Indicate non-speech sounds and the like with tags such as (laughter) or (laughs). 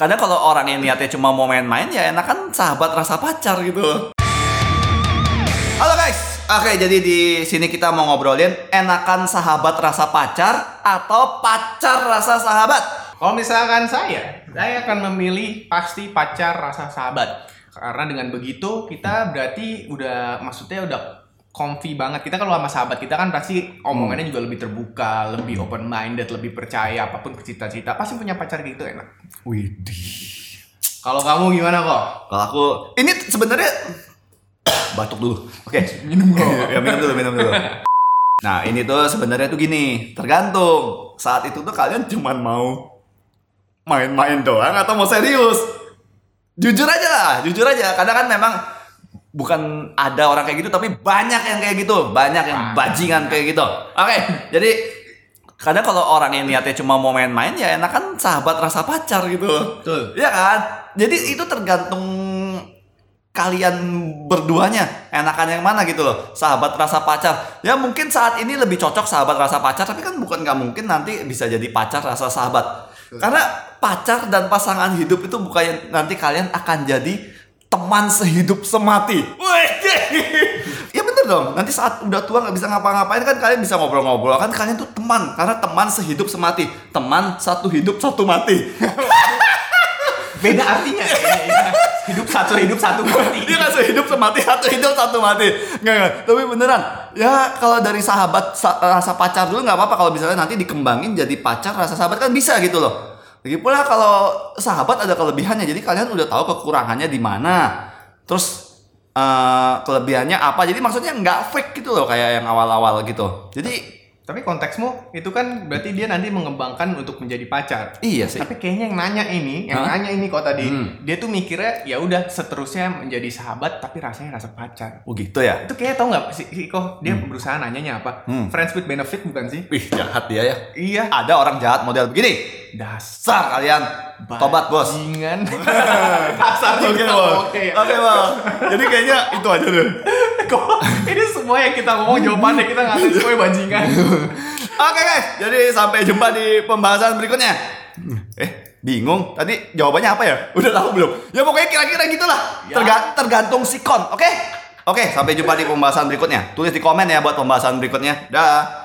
Kadang kalau orang yang niatnya cuma mau main-main ya enakan sahabat rasa pacar gitu. Halo guys, oke jadi di sini kita mau ngobrolin enakan sahabat rasa pacar atau pacar rasa sahabat. Kalau misalkan saya, saya akan memilih pasti pacar rasa sahabat. Karena dengan begitu kita berarti udah maksudnya udah comfy banget. Kita kalau sama sahabat kita kan pasti omongannya juga lebih terbuka, lebih open minded, lebih percaya apa pun cita-cita. Pasti punya pacar gitu enak. Widih. Kalau kamu gimana kok? Kalau aku ini sebenarnya (coughs) batuk dulu. Oke. (laughs) Minum kok. (laughs) ya minum dulu, minum dulu. Nah, ini tuh sebenarnya tuh gini, tergantung. Saat itu tuh kalian cuman mau main-main doang atau mau serius? Jujur aja lah, jujur aja. Kadang kan memang bukan ada orang kayak gitu, tapi banyak yang kayak gitu, banyak yang bajingan kayak gitu. Oke, jadi kadang kalau orang yang niatnya cuma mau main-main ya enakan sahabat rasa pacar gitu. Betul. Iya kan? Jadi itu tergantung kalian berduanya enakan yang mana gitu loh sahabat rasa pacar ya mungkin saat ini lebih cocok sahabat rasa pacar tapi kan bukan nggak mungkin nanti bisa jadi pacar rasa sahabat karena pacar dan pasangan hidup itu bukan nanti kalian akan jadi teman sehidup semati Wih, ya bener dong nanti saat udah tua nggak bisa ngapa-ngapain kan kalian bisa ngobrol-ngobrol kan kalian tuh teman karena teman sehidup semati teman satu hidup satu mati Beda artinya kayaknya ya. Hidup satu hidup satu mati. Dia kan hidup semati satu hidup satu mati. Nggak nggak. Tapi beneran. Ya kalau dari sahabat sa- rasa pacar dulu nggak apa-apa kalau misalnya nanti dikembangin jadi pacar rasa sahabat kan bisa gitu loh. Lagi pula kalau sahabat ada kelebihannya. Jadi kalian udah tahu kekurangannya di mana. Terus eh, kelebihannya apa. Jadi maksudnya nggak fake gitu loh kayak yang awal-awal gitu. Jadi Tapi konteksmu itu kan berarti dia nanti mengembangkan untuk menjadi pacar. iya sih. Tapi kayaknya yang nanya ini, yang Hah? nanya ini kok tadi, Hmm. dia tuh mikirnya ya udah seterusnya menjadi sahabat tapi rasanya rasa pacar. Oh gitu ya. Itu kayak tau nggak sih si, kok dia berusaha nanyanya apa? Hmm. Friends with benefit bukan sih? Wih jahat dia ya. Iya. Ada orang jahat model begini. Dasar Sar kalian. Tobat bos. bajingan. (laughs) Dasar Oke, juga. Bang. Oke. Oke, Bang. Jadi kayaknya itu aja deh. Kok (laughs) ini semua yang kita ngomong jawabannya kita ngatain semuanya bajingan. (laughs) Oke, guys. Jadi sampai jumpa di pembahasan berikutnya. Eh, bingung. Tadi jawabannya apa ya? (laughs) Udah tahu belum? Ya pokoknya kira-kira gitulah. Ya. Terga- tergantung sikon, oke? Oke, sampai jumpa di pembahasan berikutnya. Tulis di komen ya buat pembahasan berikutnya. Dah.